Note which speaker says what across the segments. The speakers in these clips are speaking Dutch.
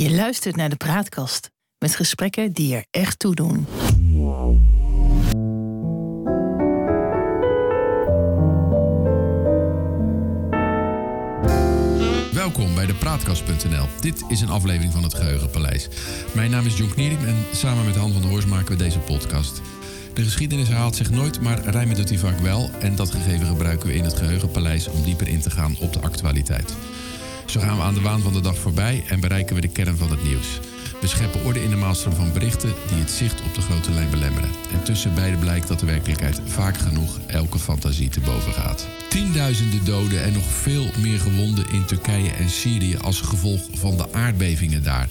Speaker 1: Je luistert naar de Praatkast met gesprekken die er echt toe doen.
Speaker 2: Welkom bij de Praatkast.nl. Dit is een aflevering van het Geheugenpaleis. Mijn naam is John Knierim en samen met Han van der Horst maken we deze podcast. De geschiedenis herhaalt zich nooit, maar rijmen doet hij vaak wel. En dat gegeven gebruiken we in het Geheugenpaleis om dieper in te gaan op de actualiteit. Zo gaan we aan de waan van de dag voorbij en bereiken we de kern van het nieuws. We scheppen orde in de maalstroom van berichten die het zicht op de grote lijn belemmeren. En tussen beide blijkt dat de werkelijkheid vaak genoeg elke fantasie te boven gaat. Tienduizenden doden en nog veel meer gewonden in Turkije en Syrië als gevolg van de aardbevingen daar.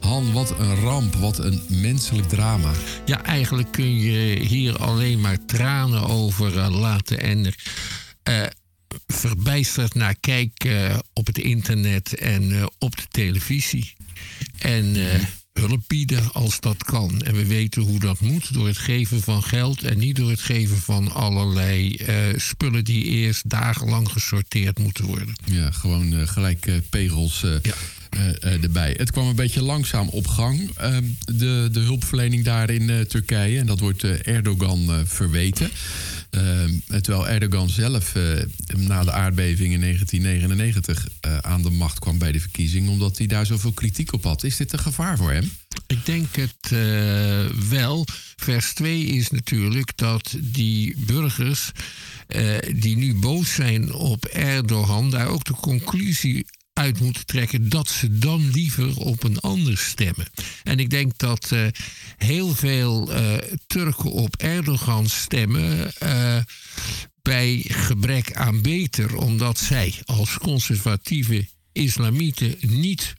Speaker 2: Han, wat een ramp, wat een menselijk drama.
Speaker 3: Ja, eigenlijk kun je hier alleen maar tranen over uh, laten. En uh, verbijsterd naar kijken op het internet en uh, op de televisie. En hulp bieden als dat kan. En we weten hoe dat moet door het geven van geld en niet door het geven van allerlei spullen die eerst dagenlang gesorteerd moeten worden.
Speaker 2: Ja, gewoon gelijk pegels. Ja. Uh, erbij. Het kwam een beetje langzaam op gang, uh, de, de hulpverlening daar in uh, Turkije. En dat wordt Erdogan verweten. Terwijl Erdogan zelf na de aardbeving in 1999 aan de macht kwam bij de verkiezing, omdat hij daar zoveel kritiek op had. Is dit een gevaar voor hem?
Speaker 3: Ik denk het wel. Vers 2 is natuurlijk dat die burgers die nu boos zijn op Erdogan, daar ook de conclusie uit moeten trekken dat ze dan liever op een ander stemmen. En ik denk dat uh, heel veel uh, Turken op Erdogan stemmen uh, bij gebrek aan beter, omdat zij als conservatieve islamieten niet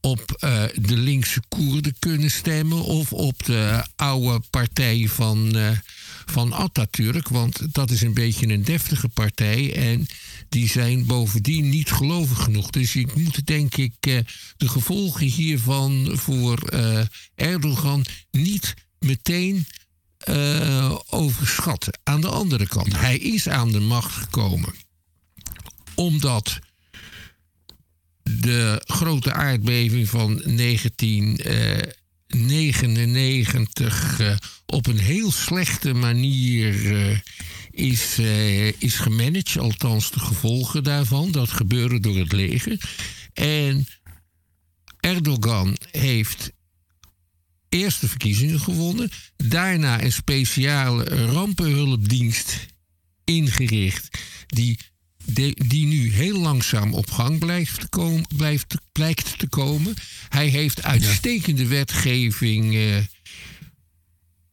Speaker 3: op de linkse Koerden kunnen stemmen of op de oude partij van, van Atatürk. Want dat is een beetje een deftige partij en die zijn bovendien niet gelovig genoeg. Dus ik moet denk ik uh, de gevolgen hiervan voor Erdogan niet meteen overschatten. Aan de andere kant, hij is aan de macht gekomen omdat de grote aardbeving van 1999 uh, op een heel slechte manier uh, is, uh, is gemanaged, althans de gevolgen daarvan. Dat gebeurde door het leger. En Erdogan heeft eerst de verkiezingen gewonnen, daarna een speciale rampenhulpdienst ingericht die de, die nu heel langzaam op gang blijft te komen, blijft, blijkt te komen. Hij heeft uitstekende wetgeving uh,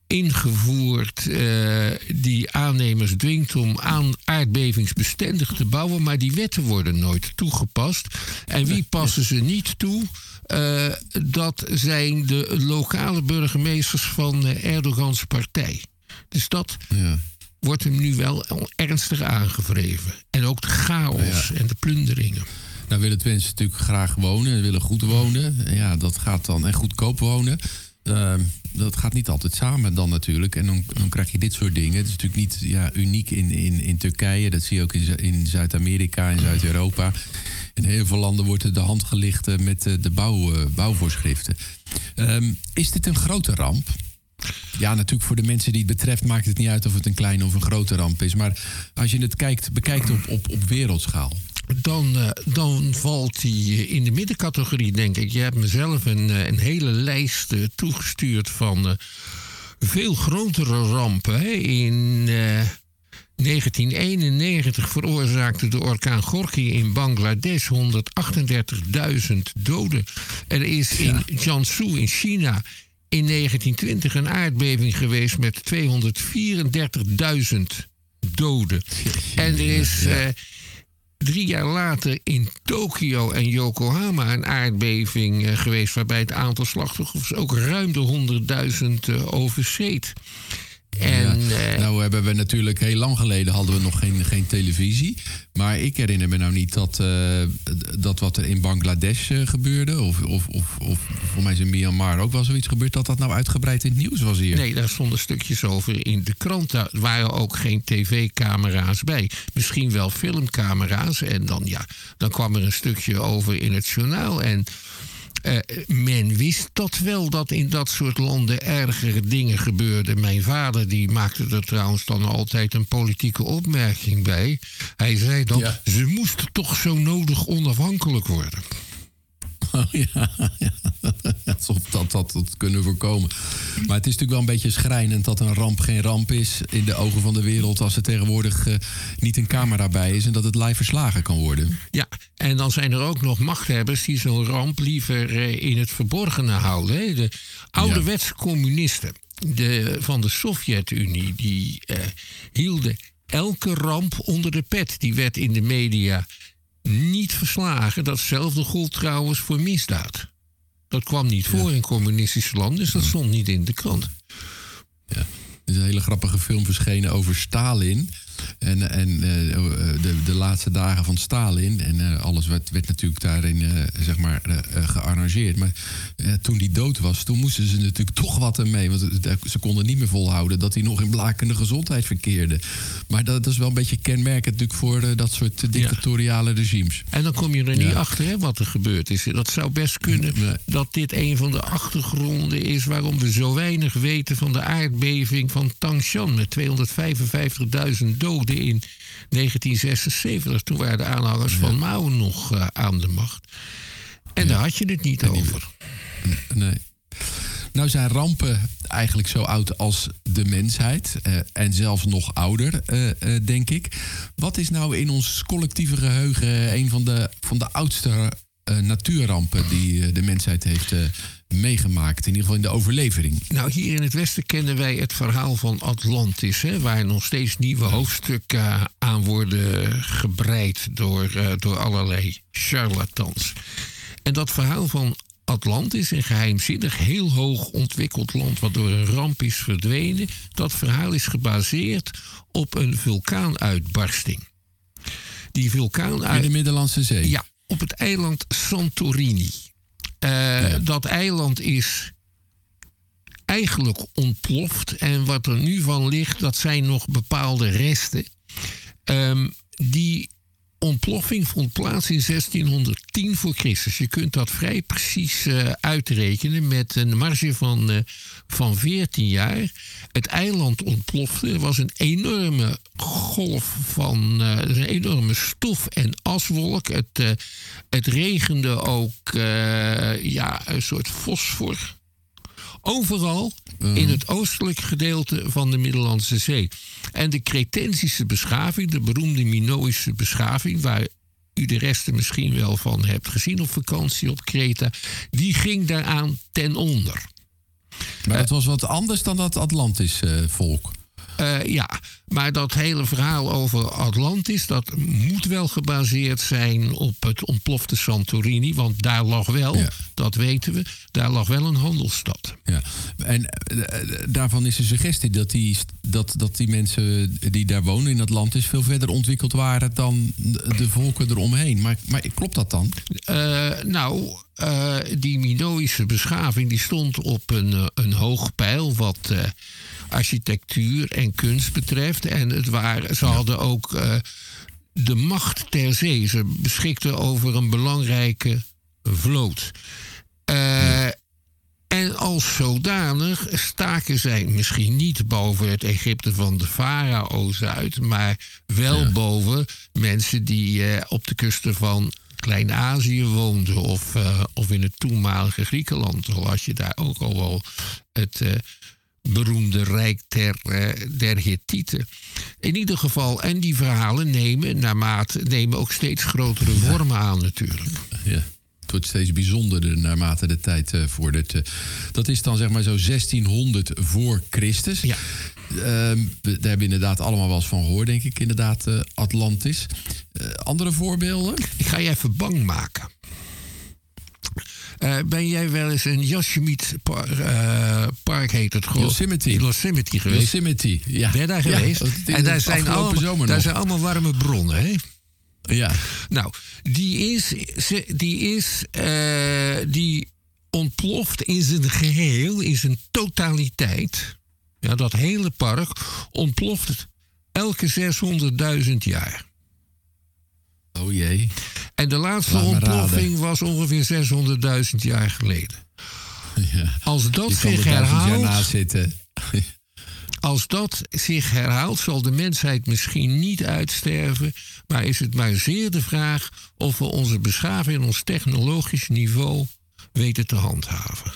Speaker 3: ingevoerd uh, die aannemers dwingt om aan aardbevingsbestendig te bouwen, maar die wetten worden nooit toegepast. En wie passen ze niet toe? Uh, dat zijn de lokale burgemeesters van Erdogans partij. Dus dat. Ja wordt hem nu wel ernstig aangevreven. En ook de chaos en de plunderingen.
Speaker 2: Nou willen mensen natuurlijk graag wonen, willen goed wonen. Ja, dat gaat dan en goedkoop wonen. Uh, dat gaat niet altijd samen dan natuurlijk. En dan, dan krijg je dit soort dingen. Het is natuurlijk niet ja, uniek in, in, in Turkije. Dat zie je ook in, in Zuid-Amerika en Zuid-Europa. In heel veel landen wordt er de hand gelicht met de bouw, uh, bouwvoorschriften. Um, is dit een grote ramp? Ja, natuurlijk voor de mensen die het betreft maakt het niet uit of het een kleine of een grote ramp is. Maar als je het kijkt, bekijkt op, op, op wereldschaal.
Speaker 3: Dan, uh, dan valt hij in de middencategorie, denk ik. Je hebt mezelf een, een hele lijst toegestuurd van veel grotere rampen. Hè. In 1991 veroorzaakte de orkaan Gorky in Bangladesh 138.000 doden. Er is in Jiangsu in China in 1920 een aardbeving geweest met 234.000 doden. En er is uh, drie jaar later in Tokio en Yokohama een aardbeving uh, geweest... waarbij het aantal slachtoffers ook ruim de 100.000 uh, overschreed.
Speaker 2: Nou hebben we natuurlijk heel lang geleden hadden we nog geen, geen televisie. Maar ik herinner me nou niet dat, uh, dat wat er in Bangladesh uh, gebeurde. Of, of, of, of voor mij is in Myanmar ook wel zoiets gebeurd. Dat dat nou uitgebreid in het nieuws was hier.
Speaker 3: Nee, daar stonden stukjes over in de krant. Daar waren ook geen tv-camera's bij. Misschien wel filmcamera's. En dan, ja, dan kwam er een stukje over in het journaal. En eh, men wist dat wel dat in dat soort landen ergere dingen gebeurden. Mijn vader die maakte er trouwens dan altijd een politieke opmerking bij. Hij zei dan,
Speaker 2: Ja.
Speaker 3: ze moesten toch zo nodig onafhankelijk worden.
Speaker 2: Oh, ja, ja. Alsof dat, dat dat kunnen voorkomen. Maar het is natuurlijk wel een beetje schrijnend dat een ramp geen ramp is in de ogen van de wereld. als er tegenwoordig eh, niet een camera bij is en dat het live verslagen kan worden.
Speaker 3: Ja, en dan zijn er ook nog machthebbers die zo'n ramp liever eh, in het verborgene houden. Hè. De ouderwetse communisten de, van de Sovjet-Unie, die eh, hielden elke ramp onder de pet. Die werd in de media niet verslagen. Datzelfde gold trouwens voor misdaad. Dat kwam niet voor in communistische landen, dus dat stond niet in de krant.
Speaker 2: Ja. Er is een hele grappige film verschenen over Stalin. En, en eh, de, de laatste dagen van Stalin. En eh, alles werd, werd natuurlijk daarin eh, zeg maar, eh, eh, gearrangeerd. Maar eh, toen die dood was, toen moesten ze natuurlijk toch wat aan mee. Want ze konden niet meer volhouden dat hij nog in blakende gezondheid verkeerde. Maar dat, is wel een beetje kenmerkend natuurlijk voor eh, dat soort eh, dictatoriale regimes.
Speaker 3: En dan kom je er
Speaker 2: Ja.
Speaker 3: niet achter hè, wat er gebeurd is. Dat zou best kunnen
Speaker 2: Nee.
Speaker 3: dat dit een van de achtergronden is waarom we zo weinig weten van de aardbeving van Tangshan met 255.000 doden in 1976. Toen waren de aanhangers van Mao nog eh, aan de macht. En daar had je het niet over.
Speaker 2: Nee. Nou zijn rampen eigenlijk zo oud als de mensheid. eh, en zelfs nog ouder, eh, denk ik. Wat is nou in ons collectieve geheugen een van de, van de oudste natuurrampen die de mensheid heeft meegemaakt? In ieder geval in de overlevering.
Speaker 3: Nou, hier in het Westen kennen wij het verhaal van Atlantis, hè, waar nog steeds nieuwe hoofdstukken eh, aan worden gebreid door, eh, door allerlei charlatans. En dat verhaal van Atlantis, een geheimzinnig, heel hoog ontwikkeld land wat door een ramp is verdwenen, dat verhaal is gebaseerd op een vulkaanuitbarsting. Die vulkaan
Speaker 2: In de Middellandse Zee.
Speaker 3: ja, op het eiland Santorini. Eh, Dat eiland is eigenlijk ontploft. En wat er nu van ligt, dat zijn nog bepaalde resten. Ehm, die ontploffing vond plaats in 1610 voor Christus. Je kunt dat vrij precies eh, uitrekenen met een marge van, eh, van 14 jaar. Het eiland ontplofte. Er was een enorme golf van eh, een enorme stof- en aswolk. Het, het regende ook ja, een soort fosfor. Overal in het oostelijk gedeelte van de Middellandse Zee. En de Cretensische beschaving, de beroemde Minoïsche beschaving, waar u de resten misschien wel van hebt gezien op vakantie op Kreta, die ging daaraan ten onder.
Speaker 2: Maar het was wat anders dan dat Atlantis-volk.
Speaker 3: Eh, ja, maar dat hele verhaal over Atlantis, dat moet wel gebaseerd zijn op het ontplofte Santorini. Want daar lag wel,
Speaker 2: Ja.
Speaker 3: dat weten we, daar lag wel een handelsstad.
Speaker 2: Ja, en eh, daarvan is de suggestie dat die, dat, dat die mensen die daar wonen in Atlantis veel verder ontwikkeld waren dan de volken eromheen. Maar, maar klopt dat dan?
Speaker 3: Eh, nou, die Minoïsche beschaving die stond op een, een hoog pijl wat architectuur en kunst betreft. En het waren, ze hadden ook eh, de macht ter zee. Ze beschikten over een belangrijke vloot. Eh, En als zodanig staken zij misschien niet boven het Egypte van de farao's uit, maar wel boven mensen die eh, op de kusten van Klein-Azië woonden of, of in het toenmalige Griekenland. Al had je daar ook al wel het beroemde rijk der, eh, der Hittieten. In ieder geval, en die verhalen nemen, naarmate, nemen ook steeds grotere vormen aan natuurlijk.
Speaker 2: Ja. Het wordt steeds bijzonderder naarmate de tijd eh, vordert. Eh, dat is dan zeg maar zo 1600 voor Christus.
Speaker 3: Ja.
Speaker 2: We- daar hebben we inderdaad allemaal wel eens van gehoord, denk ik. Inderdaad, Atlantis. Andere voorbeelden?
Speaker 3: Ik ga je even bang maken. Eh, ben jij wel eens in Yosemite Park, eh, Park heet het gewoon?
Speaker 2: Yosemite.
Speaker 3: Yosemite geweest.
Speaker 2: Yosemite. Ja.
Speaker 3: Ben je daar geweest?
Speaker 2: Ja,
Speaker 3: en daar zijn, allemaal, daar zijn allemaal warme bronnen, hè?
Speaker 2: Ja.
Speaker 3: Nou, die is, die is, eh, die ontploft in zijn geheel, in zijn totaliteit. Ja, dat hele park ontploft elke 600.000 jaar.
Speaker 2: Oh jee.
Speaker 3: En de laatste
Speaker 2: Laat
Speaker 3: ontploffing was ongeveer 600.000 jaar geleden.
Speaker 2: Ja.
Speaker 3: Als dat zich
Speaker 2: er
Speaker 3: herhaalt, als dat zich herhaalt, zal de mensheid misschien niet uitsterven. Maar is het maar zeer de vraag of we onze beschaving en ons technologisch niveau weten te handhaven.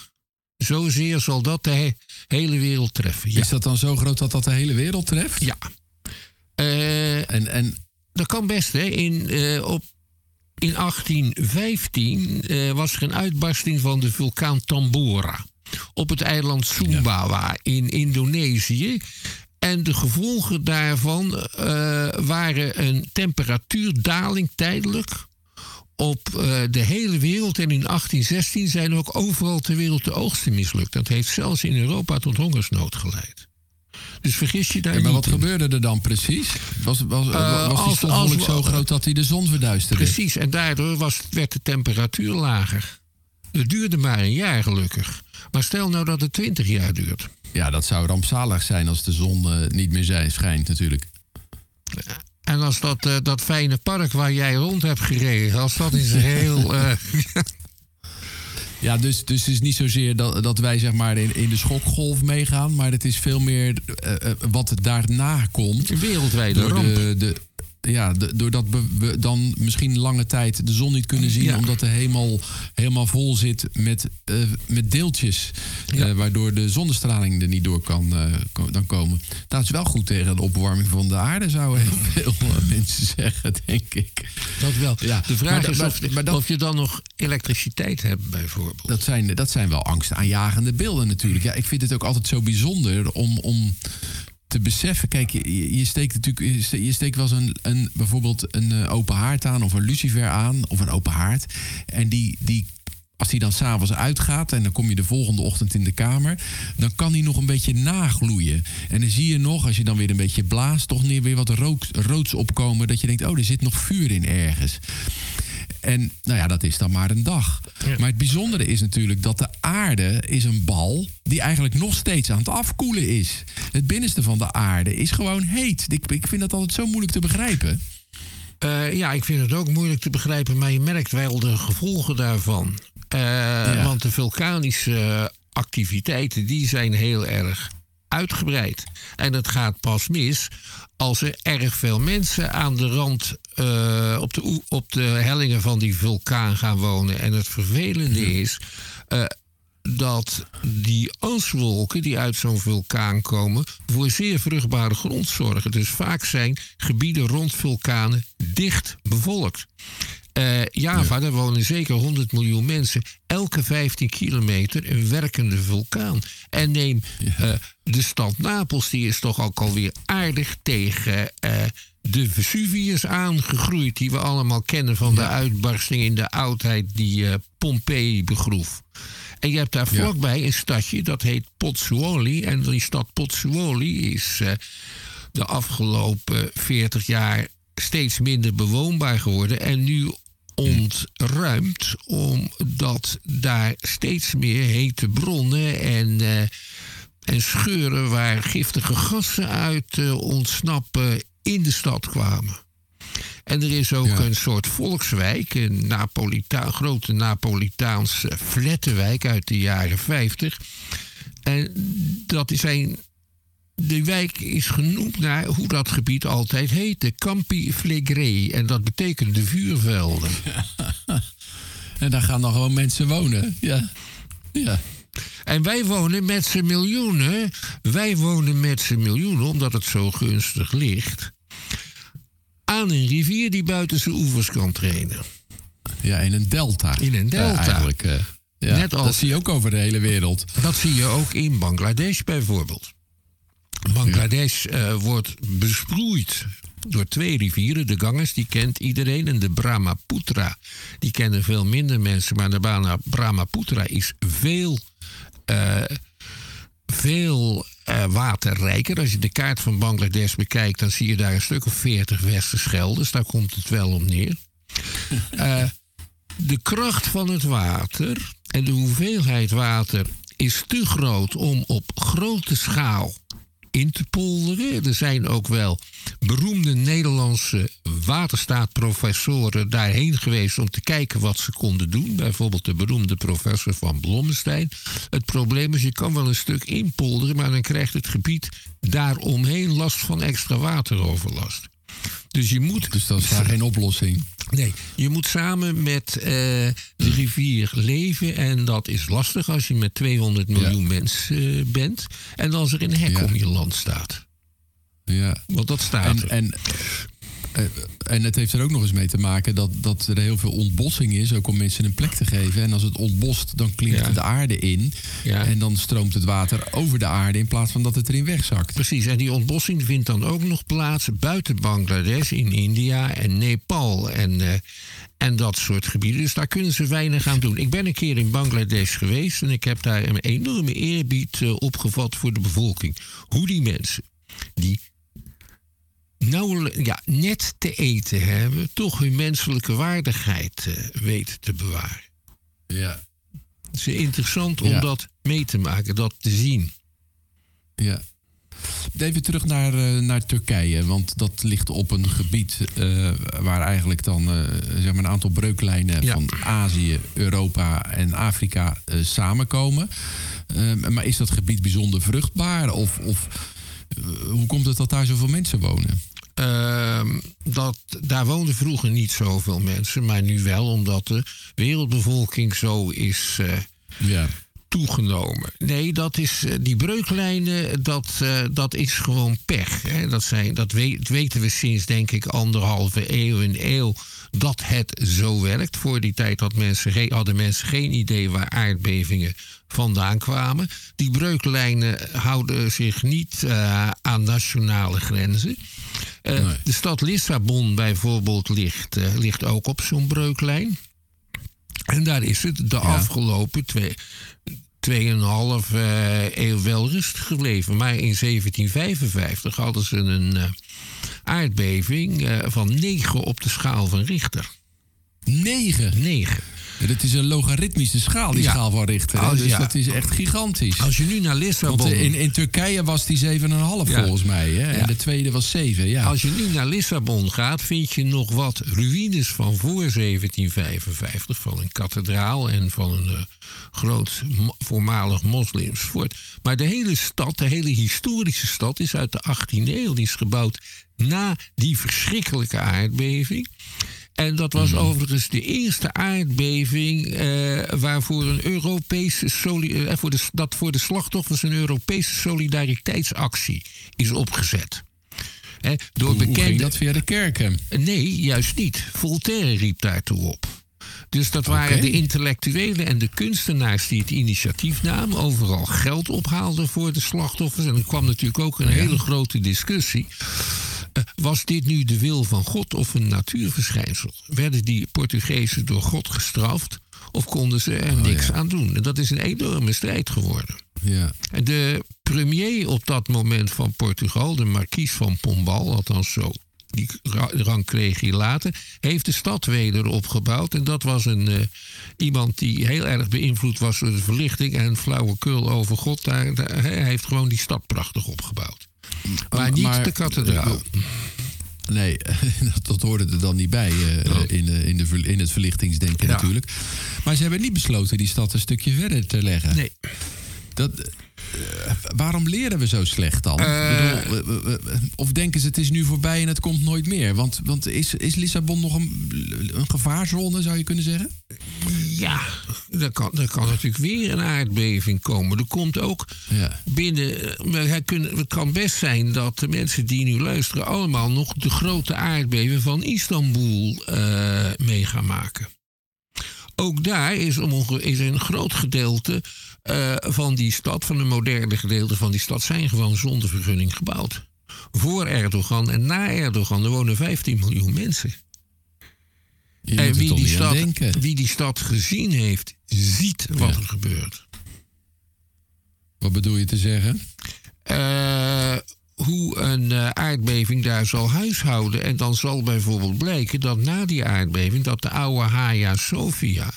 Speaker 3: Zozeer zal dat de he- hele wereld treffen. Ja.
Speaker 2: Is dat dan zo groot dat dat de hele wereld treft?
Speaker 3: ja. Eh,
Speaker 2: En, en
Speaker 3: Dat kan best, hè. In, eh, op, in 1815 eh, was er een uitbarsting van de vulkaan Tambora. Op het eiland Sumbawa in Indonesië. En de gevolgen daarvan eh, waren een temperatuurdaling tijdelijk op eh, de hele wereld. En in 1816 zijn ook overal ter wereld de oogsten mislukt. Dat heeft zelfs in Europa tot hongersnood geleid. Dus vergis je daar
Speaker 2: Ja, maar
Speaker 3: niet
Speaker 2: wat
Speaker 3: in.
Speaker 2: gebeurde er dan precies? Was, was,
Speaker 3: Eh,
Speaker 2: was die stofwolk zo groot dat hij de zon verduisterde?
Speaker 3: Precies, en daardoor was, werd de temperatuur lager. Het duurde maar een jaar gelukkig. Maar stel nou dat het 20 jaar duurt.
Speaker 2: Ja, dat zou rampzalig zijn als de zon eh, niet meer zijn, schijnt natuurlijk.
Speaker 3: En als dat, eh, dat fijne park waar jij rond hebt gereden, als dat is heel.
Speaker 2: Ja, dus, dus het is niet zozeer dat, dat wij zeg maar in, in de schokgolf meegaan, maar het is veel meer eh, eh, wat daarna komt.
Speaker 3: een wereldwijde
Speaker 2: Door
Speaker 3: ramp.
Speaker 2: de, de, ja, doordat we, dan misschien lange tijd de zon niet kunnen zien,
Speaker 3: Ja.
Speaker 2: omdat de hemel helemaal vol zit met, eh, met deeltjes,
Speaker 3: Ja.
Speaker 2: eh, waardoor de zonnestraling er niet door kan eh, ko- dan komen. Dat is wel goed tegen de opwarming van de aarde, zouden heel veel mensen zeggen, denk ik.
Speaker 3: Dat wel.
Speaker 2: Ja,
Speaker 3: De vraag
Speaker 2: maar
Speaker 3: is of,
Speaker 2: maar- maar dat-
Speaker 3: of je dan nog elektriciteit hebt, bijvoorbeeld.
Speaker 2: Dat zijn, dat zijn wel angstaanjagende beelden natuurlijk. Ja, ik vind het ook altijd zo bijzonder om, om te beseffen. Kijk, je, je steekt natuurlijk je ste- je steekt wel eens een, een, bijvoorbeeld een eh, open haard aan of een lucifer aan of een open haard. En die, die, als die dan s'avonds uitgaat en dan kom je de volgende ochtend in de kamer, dan kan die nog een beetje nagloeien. En dan zie je nog, als je dan weer een beetje blaast, toch weer wat rook, roods opkomen. Dat je denkt, oh, er zit nog vuur in ergens. En nou ja, dat is dan maar een dag.
Speaker 3: Ja.
Speaker 2: Maar het bijzondere is natuurlijk dat de aarde is een bal die eigenlijk nog steeds aan het afkoelen is. Het binnenste van de aarde is gewoon heet. Ik, ik vind dat altijd zo moeilijk te begrijpen.
Speaker 3: Eh, ja, ik vind het ook moeilijk te begrijpen, maar je merkt wel de gevolgen daarvan. Eh, Want de vulkanische activiteiten die zijn heel erg uitgebreid. En het gaat pas mis als er erg veel mensen aan de rand eh, op, de, op de hellingen van die vulkaan gaan wonen. En het vervelende is eh, dat die aswolken die uit zo'n vulkaan komen voor zeer vruchtbare grond zorgen. Dus vaak zijn gebieden rond vulkanen dicht bevolkt. Eh, Java, daar wonen zeker 100 miljoen mensen. Elke 15 kilometer een werkende vulkaan. En neem eh, de stad Napels, die is toch ook alweer aardig tegen eh, de Vesuvius aangegroeid. Die we allemaal kennen van de uitbarsting in de oudheid die eh, Pompeii begroef. En je hebt daar
Speaker 2: Ja.
Speaker 3: vlakbij een stadje dat heet Pozzuoli. En die stad Pozzuoli is eh, de afgelopen 40 jaar steeds minder bewoonbaar geworden. En nu ontruimd omdat daar steeds meer hete bronnen en, eh, en scheuren waar giftige gassen uit ontsnappen in de stad kwamen. En er is ook
Speaker 2: Ja.
Speaker 3: een soort volkswijk, een Napolita grote Napolitaanse flattenwijk uit de jaren 50. En dat zijn de wijk is genoemd naar hoe dat gebied altijd heette: Campi Flegrei. En dat betekent de vuurvelden.
Speaker 2: En daar gaan dan gewoon mensen wonen. Ja. Ja.
Speaker 3: En wij wonen met z'n miljoenen. Wij wonen met z'n miljoenen, omdat het zo gunstig ligt. aan een rivier die buiten zijn oevers kan trainen.
Speaker 2: Ja, in een delta.
Speaker 3: In een delta.
Speaker 2: Eh, eigenlijk, eh, ja.
Speaker 3: Net als-
Speaker 2: Dat zie je ook over de hele wereld.
Speaker 3: Dat zie je ook in Bangladesh bijvoorbeeld. Bangladesh eh, wordt besproeid door twee rivieren. De Ganges, die kent iedereen. En de Brahmaputra, die kennen veel minder mensen. Maar de Brahma- Brahmaputra is veel, eh, veel eh, waterrijker. Als je de kaart van Bangladesh bekijkt... dan zie je daar een stuk of veertig westerschelders. Daar komt het wel om neer. Eh, de kracht van het water en de hoeveelheid water is te groot om op grote schaal in te polderen. Er zijn ook wel beroemde Nederlandse waterstaatprofessoren daarheen geweest om te kijken wat ze konden doen. Bijvoorbeeld de beroemde professor van Blommestein. Het probleem is, je kan wel een stuk inpolderen, maar dan krijgt het gebied daaromheen last van extra wateroverlast. Dus je moet.
Speaker 2: Dus dat is daar geen oplossing.
Speaker 3: Nee, je moet samen met uh, de rivier leven. En dat is lastig als je met 200 miljoen mensen uh, bent. En als er een hek
Speaker 2: Ja.
Speaker 3: om je land staat.
Speaker 2: Ja.
Speaker 3: Want dat staat
Speaker 2: En,
Speaker 3: er.
Speaker 2: en, eh, en het heeft er ook nog eens mee te maken dat, dat er heel veel ontbossing is, ook om mensen een plek te geven. En als het ontbost, dan klinkt
Speaker 3: Ja.
Speaker 2: de aarde in.
Speaker 3: Ja.
Speaker 2: En dan stroomt het water over de aarde in plaats van dat het erin wegzakt.
Speaker 3: Precies, en die ontbossing vindt dan ook nog plaats buiten Bangladesh, in India en Nepal en, eh, en dat soort gebieden. Dus daar kunnen ze weinig aan doen. Ik ben een keer in Bangladesh geweest en ik heb daar een enorme eerbied eh, opgevat voor de bevolking. Hoe die mensen, die nauwelijks, ja, net te eten hebben, toch hun menselijke waardigheid eh, weten te bewaren.
Speaker 2: Ja.
Speaker 3: Het is interessant om
Speaker 2: Ja.
Speaker 3: dat mee te maken, dat te zien.
Speaker 2: Ja. Even terug naar, eh, naar Turkije, want dat ligt op een gebied eh, waar eigenlijk dan zeg maar een aantal breuklijnen
Speaker 3: Ja.
Speaker 2: van Azië, Europa en Afrika samenkomen. Maar is dat gebied bijzonder vruchtbaar? Of, of hoe komt het dat daar zoveel mensen wonen?
Speaker 3: Ehm, dat, daar woonden vroeger niet zoveel mensen, maar nu wel, omdat de wereldbevolking zo is eh,
Speaker 2: Ja.
Speaker 3: toegenomen. Nee, dat is, eh, die breuklijnen, dat, eh, dat is gewoon pech. Hè. Dat, zijn, dat weten we sinds, denk ik, anderhalve eeuw, een eeuw, dat het zo werkt. Voor die tijd had mensen, hadden mensen geen idee waar aardbevingen vandaan kwamen. Die breuklijnen houden zich niet aan nationale grenzen. Eh,
Speaker 2: Nee.
Speaker 3: De stad Lissabon bijvoorbeeld ligt, eh, ligt ook op zo'n breuklijn. En daar is het de afgelopen twee, tweeënhalf eh eeuw wel rustig gebleven. Maar in 1755 hadden ze een aardbeving van 9 op de schaal van Richter.
Speaker 2: Negen.
Speaker 3: 9.
Speaker 2: Dat is een logaritmische schaal, die
Speaker 3: Ja.
Speaker 2: schaal van Richter. hè?
Speaker 3: Als-
Speaker 2: dus
Speaker 3: ja.
Speaker 2: dat is echt gigantisch.
Speaker 3: Als je nu naar Lissabon...
Speaker 2: Want eh, in, in Turkije was die 7,5
Speaker 3: Ja.
Speaker 2: volgens mij. Hè? En de tweede was 7, ja.
Speaker 3: Als je nu naar Lissabon gaat, vind je nog wat ruïnes van voor 1755. Van een kathedraal en van een eh, groot voormalig moslims fort. Maar de hele stad, de hele historische stad, is uit de 18e eeuw. Die is gebouwd na die verschrikkelijke aardbeving. En dat was overigens de eerste aardbeving eh, waarvoor een Europese eh, voor de, dat voor de slachtoffers een Europese solidariteitsactie is opgezet. Hè, door
Speaker 2: Hoe ging
Speaker 3: bekende.
Speaker 2: dat via de kerken?
Speaker 3: Nee, juist niet. Voltaire riep daartoe op. Dus dat waren de intellectuelen en de kunstenaars die het initiatief namen, overal geld ophaalden voor de slachtoffers. En er kwam natuurlijk ook een hele grote discussie. Eh, was dit nu de wil van God of een natuurverschijnsel? Werden die Portugezen door God gestraft of konden ze er niks
Speaker 2: ja.
Speaker 3: aan doen? En dat is een enorme strijd geworden.
Speaker 2: Ja.
Speaker 3: De premier op dat moment van Portugal, de markies van Pombal, althans zo, die ra- rang kreeg hij later, heeft de stad weder opgebouwd. En dat was een, eh, iemand die heel erg beïnvloed was door de verlichting en flauwekul over God. Daar, daar- hij heeft gewoon die stad prachtig opgebouwd. Maar niet
Speaker 2: maar-
Speaker 3: de kathedraal.
Speaker 2: Nee, dat, hoorde er dan niet bij eh,
Speaker 3: Oh.
Speaker 2: in, de, in, de, in het verlichtingsdenken
Speaker 3: Ja.
Speaker 2: natuurlijk. Maar ze hebben niet besloten die stad een stukje verder te leggen.
Speaker 3: Nee.
Speaker 2: Dat, eh, waarom leren we zo slecht dan?
Speaker 3: Eh.
Speaker 2: Bedoel, eh, eh, eh, of denken ze het is nu voorbij en het komt nooit meer? Want, want is, is Lissabon nog een, een gevaarzone, zou je kunnen zeggen?
Speaker 3: Ja, er kan, kan natuurlijk weer een aardbeving komen. Er komt ook
Speaker 2: Ja.
Speaker 3: binnen. eh, maar Het kan best zijn dat de mensen die nu luisteren. allemaal nog de grote aardbeving van Istanbul eh, mee gaan maken. Ook daar is, onge- is een groot gedeelte eh, van die stad, van een moderne gedeelte van die stad, zijn gewoon zonder vergunning gebouwd. Voor Erdogan en na Erdogan, er wonen 15 miljoen mensen.
Speaker 2: Je
Speaker 3: En wie die, stad,
Speaker 2: denken.
Speaker 3: wie die stad gezien heeft, ziet wat
Speaker 2: Ja.
Speaker 3: er gebeurt.
Speaker 2: Wat bedoel je te zeggen?
Speaker 3: Eh, hoe een eh, aardbeving daar zal huishouden. En dan zal bijvoorbeeld blijken dat na die aardbeving... dat de oude Hagia Sophia...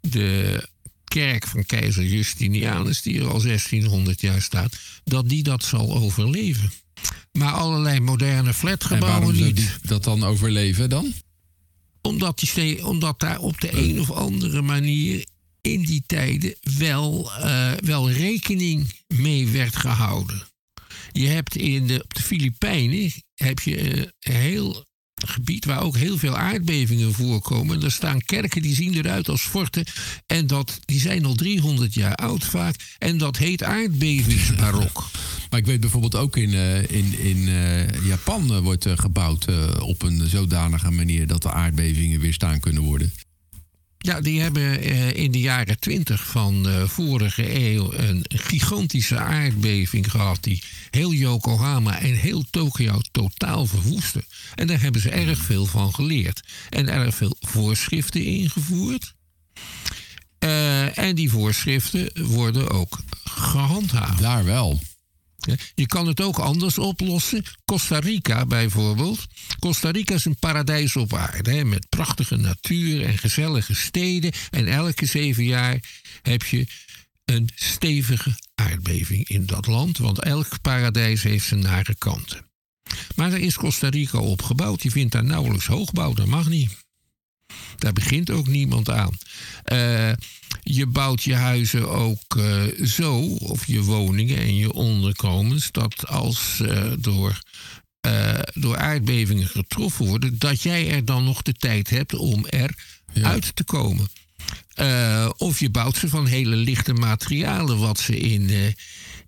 Speaker 3: de kerk van keizer Justinianus, die er al 1600 jaar staat, dat die dat zal overleven. Maar allerlei moderne flatgebouwen niet.
Speaker 2: die dat dan overleven dan?
Speaker 3: Omdat, die, omdat daar op de een of andere manier in die tijden wel, uh, wel rekening mee werd gehouden. Je hebt in de, op de Filipijnen heb je uh, heel gebied waar ook heel veel aardbevingen voorkomen. Er staan kerken die zien eruit als forten. En dat, die zijn al 300 jaar oud vaak. En dat heet aardbevingsbarok.
Speaker 2: Maar ik weet bijvoorbeeld ook in, uh, in, in uh, Japan uh, wordt gebouwd op een zodanige manier dat de aardbevingen weerstaan kunnen worden.
Speaker 3: Ja, die hebben in de jaren twintig van de vorige eeuw een gigantische aardbeving gehad. Die heel Yokohama en heel Tokio totaal verwoestte. En daar hebben ze erg veel van geleerd. En erg veel voorschriften ingevoerd. en die voorschriften worden ook gehandhaafd.
Speaker 2: Daar wel.
Speaker 3: Je kan het ook anders oplossen. Costa Rica bijvoorbeeld. Costa Rica is een paradijs op aarde. Met prachtige natuur en gezellige steden. En elke zeven jaar heb je een stevige aardbeving in dat land. Want elk paradijs heeft zijn nare kanten. Maar daar is Costa Rica op gebouwd. Je vindt daar nauwelijks hoogbouw. Dat mag niet. Daar begint ook niemand aan. Uh, je bouwt je huizen ook uh, zo, of je woningen en je onderkomens, dat als uh, door, door aardbevingen getroffen worden, dat jij er dan nog de tijd hebt om eruit ja. te komen. of je bouwt ze van hele lichte materialen, wat ze in,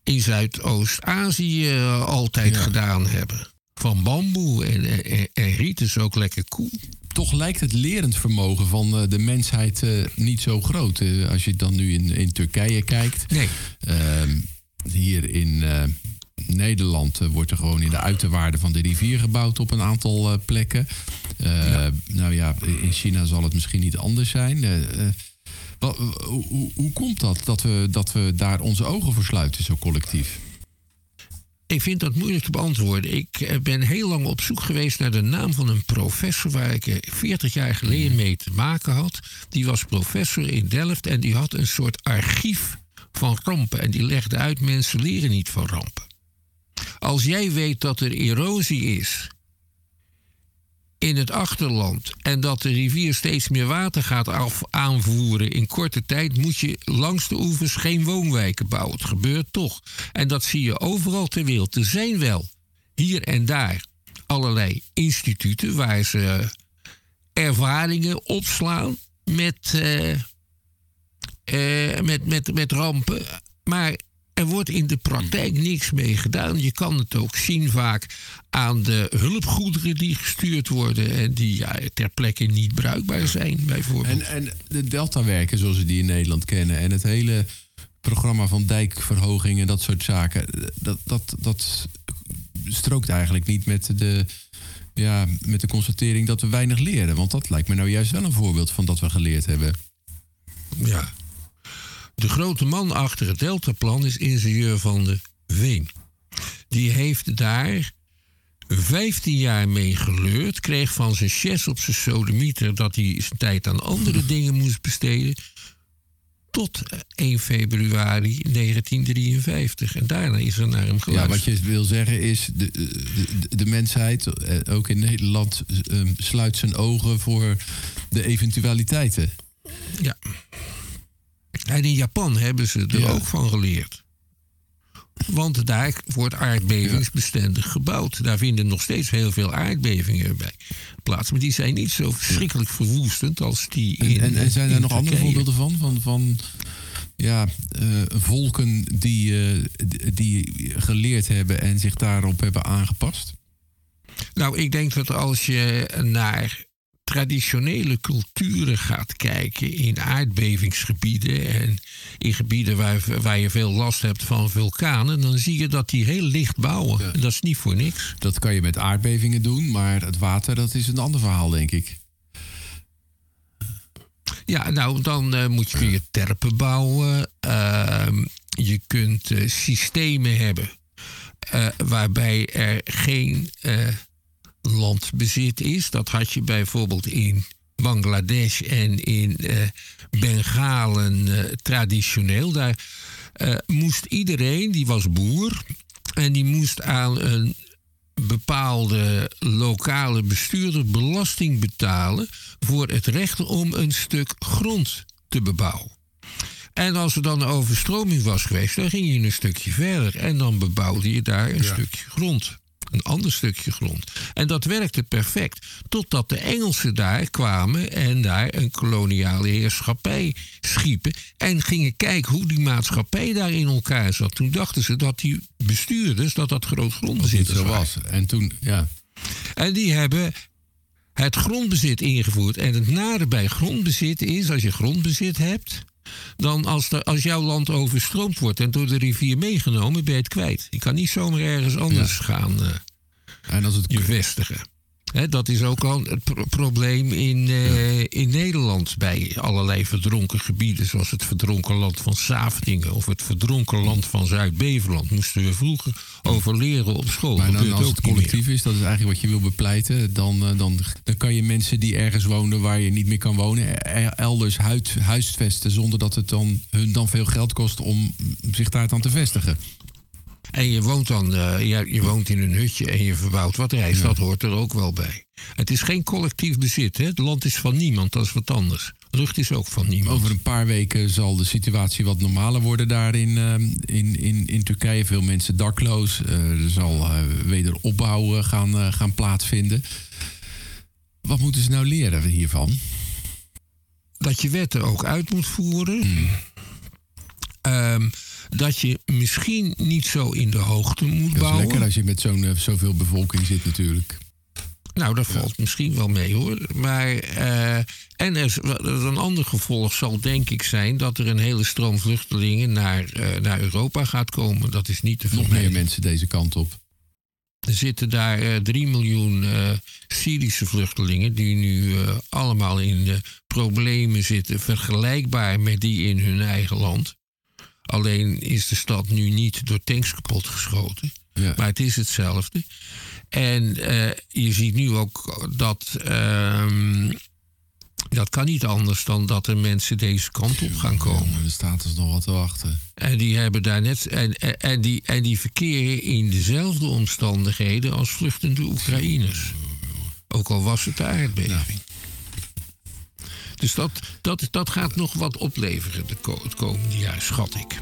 Speaker 3: in Zuidoost-Azië altijd ja. gedaan hebben. Van bamboe en, en, en riet is ook lekker koel.
Speaker 2: Toch lijkt het lerend vermogen van uh, de mensheid uh, niet zo groot. Uh, als je dan nu in, in Turkije kijkt.
Speaker 3: Nee.
Speaker 2: Ehm, hier in Nederland wordt er gewoon in de uiterwaarden van de rivier gebouwd op een aantal plekken. Ja. Nou ja, in China zal het misschien niet anders zijn. Wat, hoe, hoe komt dat, dat we, dat we daar onze ogen voor sluiten, zo collectief?
Speaker 3: Ik vind dat moeilijk te beantwoorden. Ik eh, ben heel lang op zoek geweest naar de naam van een professor waar ik 40 jaar geleden mee te maken had. Die was professor in Delft en die had een soort archief van rampen. En die legde uit: mensen leren niet van rampen. Als jij weet dat er erosie is in het achterland en dat de rivier steeds meer water gaat af aanvoeren in korte tijd, moet je langs de oevers geen woonwijken bouwen. Het gebeurt toch. En dat zie je overal ter wereld. Er zijn wel hier en daar allerlei instituten waar ze ervaringen opslaan met, uh, uh, met, met, met rampen. Maar er wordt in de praktijk niks mee gedaan. Je kan het ook zien vaak aan de hulpgoederen die gestuurd worden en die ja, ter plekke niet bruikbaar zijn, bijvoorbeeld.
Speaker 2: En, en de deltawerken zoals we die in Nederland kennen en het hele programma van dijkverhoging en dat soort zaken, dat, dat, dat strookt eigenlijk niet met de, ja, met de constatering dat we weinig leren. Want dat lijkt me nou juist wel een voorbeeld van dat we geleerd hebben.
Speaker 3: Ja, de grote man achter het Deltaplan is ingenieur van de Veen. Die heeft daar 15 jaar mee geleurd. Kreeg van zijn chef op zijn sodemieter dat hij zijn tijd aan andere dingen moest besteden. Tot 1 februari 1953. En daarna is er naar hem geluisterd.
Speaker 2: Ja, wat je wil zeggen is, de, de, de mensheid, eh, ook in Nederland, ehm, sluit zijn ogen voor de eventualiteiten.
Speaker 3: Ja. En in Japan hebben ze er ook van geleerd. Want daar wordt aardbevingsbestendig gebouwd. Daar vinden nog steeds heel veel aardbevingen bij plaats. Maar die zijn niet zo verschrikkelijk verwoestend als die
Speaker 2: en,
Speaker 3: in
Speaker 2: En, en zijn er nog andere voorbeelden van? Van, van ja, uh, volken die, uh, die geleerd hebben en zich daarop hebben aangepast?
Speaker 3: Nou, ik denk dat als je naar traditionele culturen gaat kijken in aardbevingsgebieden en in gebieden waar, waar je veel last hebt van vulkanen, dan zie je dat die heel licht bouwen. En dat is niet voor niks.
Speaker 2: Dat kan je met aardbevingen doen, maar het water, dat is een ander verhaal, denk ik.
Speaker 3: Ja, nou, dan uh, moet je weer terpen bouwen. Uh, je kunt uh, systemen hebben eh, waarbij er geen landbezit is. Dat had je bijvoorbeeld in Bangladesh en in uh, Bengalen uh, traditioneel. Daar uh, moest iedereen, die was boer, en die moest aan een bepaalde lokale bestuurder belasting betalen voor het recht om een stuk grond te bebouwen. En als er dan een overstroming was geweest, dan ging je een stukje verder en dan bebouwde je daar een stukje grond. Een ander stukje grond. En dat werkte perfect. Totdat de Engelsen daar kwamen en daar een koloniale heerschappij schiepen. En gingen kijken hoe die maatschappij daar in elkaar zat. Toen dachten ze dat die bestuurders, dat dat groot grondbezit was.
Speaker 2: En toen, ja.
Speaker 3: En die hebben het grondbezit ingevoerd. En het nare bij grondbezit is, als je grondbezit hebt, dan als, de, als jouw land overstroomd wordt en door de rivier meegenomen, ben je het kwijt. Je kan niet zomaar ergens anders gaan uh, en als het... je vestigen dat is ook al het probleem in, uh, in Nederland bij allerlei verdronken gebieden, zoals het verdronken land van Saafdingen of het verdronken land van Zuid-Beverland. Moesten we vroeger over leren op school.
Speaker 2: Maar dan, als het collectief is, dat is eigenlijk wat je wil bepleiten, dan, uh, dan, dan kan je mensen die ergens wonen waar je niet meer kan wonen, e-, elders huisvesten zonder dat het dan, hun dan veel geld kost om zich daar dan te vestigen.
Speaker 3: En je woont dan uh, je, je, woont in een hutje en je verbouwt wat rijst. Dat hoort er ook wel bij. Het is geen collectief bezit. Hè? Het land is van niemand, dat is wat anders. Lucht is ook van niemand.
Speaker 2: Over een paar weken zal de situatie wat normaler worden daar in, uh, in, in, in Turkije. Veel mensen dakloos. Uh, er zal wederopbouw gaan, gaan plaatsvinden. Wat moeten ze nou leren hiervan?
Speaker 3: Dat je wetten ook uit moet voeren. Hmm. Um, dat je misschien niet zo in de hoogte moet bouwen. Dat is
Speaker 2: lekker als je met zo'n uh, zoveel bevolking zit natuurlijk.
Speaker 3: Nou, dat valt misschien wel mee hoor. Maar, uh, en er, een ander gevolg zal denk ik zijn dat er een hele stroom vluchtelingen naar, uh, naar Europa gaat komen. Dat is niet te
Speaker 2: Nog meer mensen deze kant op.
Speaker 3: Er zitten daar uh, 3 miljoen Syrische vluchtelingen die nu allemaal in problemen zitten, vergelijkbaar met die in hun eigen land. Alleen is de stad nu niet door tanks kapot geschoten. Maar het is hetzelfde. En uh, je ziet nu ook dat. Uh, dat kan niet anders dan dat er mensen deze kant op gaan komen. Ja,
Speaker 2: er staat dus nog wat te wachten.
Speaker 3: En die hebben daar net. En, en, die, en die verkeren in dezelfde omstandigheden als vluchtende Oekraïners. Ook al was het de aardbeving. Dus dat, dat, dat gaat nog wat opleveren de, het komende jaar, schat ik.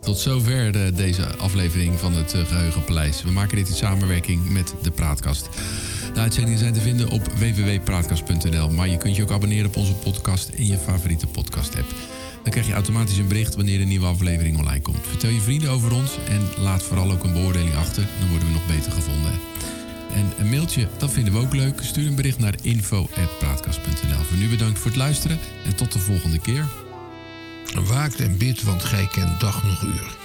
Speaker 2: Tot zover de, deze aflevering van het uh, Geheugenpaleis. We maken dit in samenwerking met de Praatkast. De uitzendingen zijn te vinden op www.praatkast.nl. Maar je kunt je ook abonneren op onze podcast in je favoriete podcast-app. Dan krijg je automatisch een bericht wanneer een nieuwe aflevering online komt. Vertel je vrienden over ons en laat vooral ook een beoordeling achter. Dan worden we nog beter gevonden. En een mailtje, dat vinden we ook leuk. Stuur een bericht naar info.praatkast.nl. Voor nu bedankt voor het luisteren en tot de volgende keer.
Speaker 3: Waakt en bid, want gij kent dag nog uur.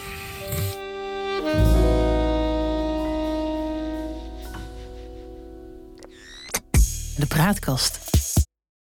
Speaker 1: De praatkast.